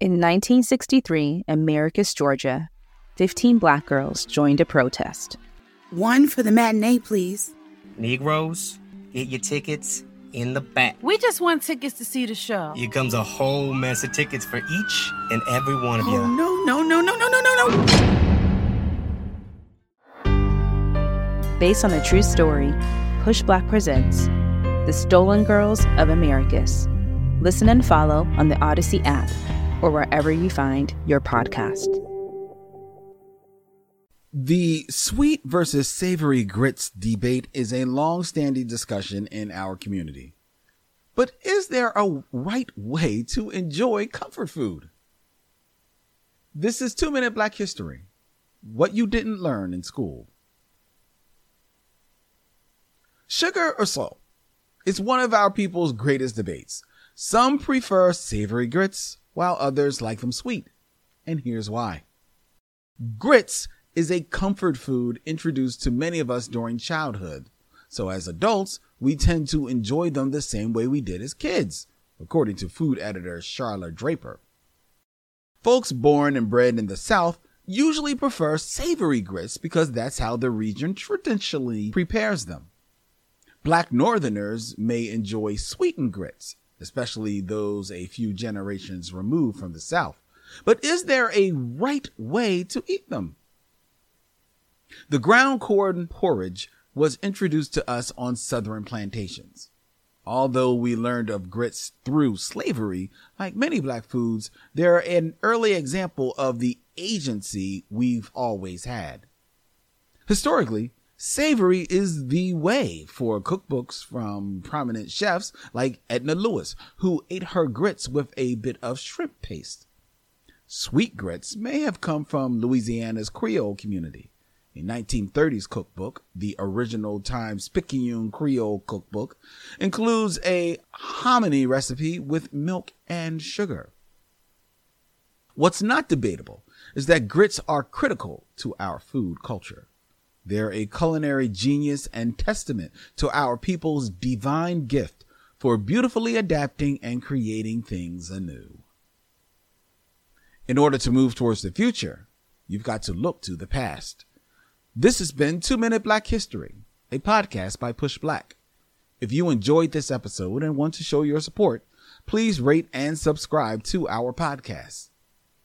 In 1963, in Americus, Georgia, 15 black girls joined a protest. One for the matinee, please. Negroes, get your tickets in the back. We just want tickets to see the show. Here comes a whole mess of tickets for each and every one of Oh, you. no, no, no, no, no, no, no, no. Based on a true story, PushBlack presents The Stolen Girls of Americus. Listen and follow on the Audacy app or wherever you find your podcast. The sweet versus savory grits debate is a long standing discussion in our community. But is there a right way to enjoy comfort food? This is Two Minute Black History What You Didn't Learn in School. Sugar or salt? It's one of our people's greatest debates. Some prefer savory grits, while others like them sweet. And here's why. Grits is a comfort food introduced to many of us during childhood. So as adults, we tend to enjoy them the same way we did as kids, according to food editor Charla Draper. Folks born and bred in the South usually prefer savory grits because that's how the region traditionally prepares them. Black Northerners may enjoy sweetened grits, especially those a few generations removed from the South. But is there a right way to eat them? The ground corn porridge was introduced to us on Southern plantations. Although we learned of grits through slavery, like many black foods, they're an early example of the agency we've always had. Historically, savory is the way for cookbooks from prominent chefs like Edna Lewis, who ate her grits with a bit of shrimp paste. Sweet grits may have come from Louisiana's Creole community. A 1930s cookbook, the original Times Picayune Creole cookbook, includes a hominy recipe with milk and sugar. What's not debatable is that grits are critical to our food culture. They're a culinary genius and testament to our people's divine gift for beautifully adapting and creating things anew. In order to move towards the future, you've got to look to the past. This has been Two Minute Black History, a podcast by PushBlack. If you enjoyed this episode and want to show your support, please rate and subscribe to our podcast.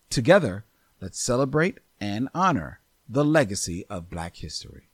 Together, let's celebrate and honor the legacy of Black history.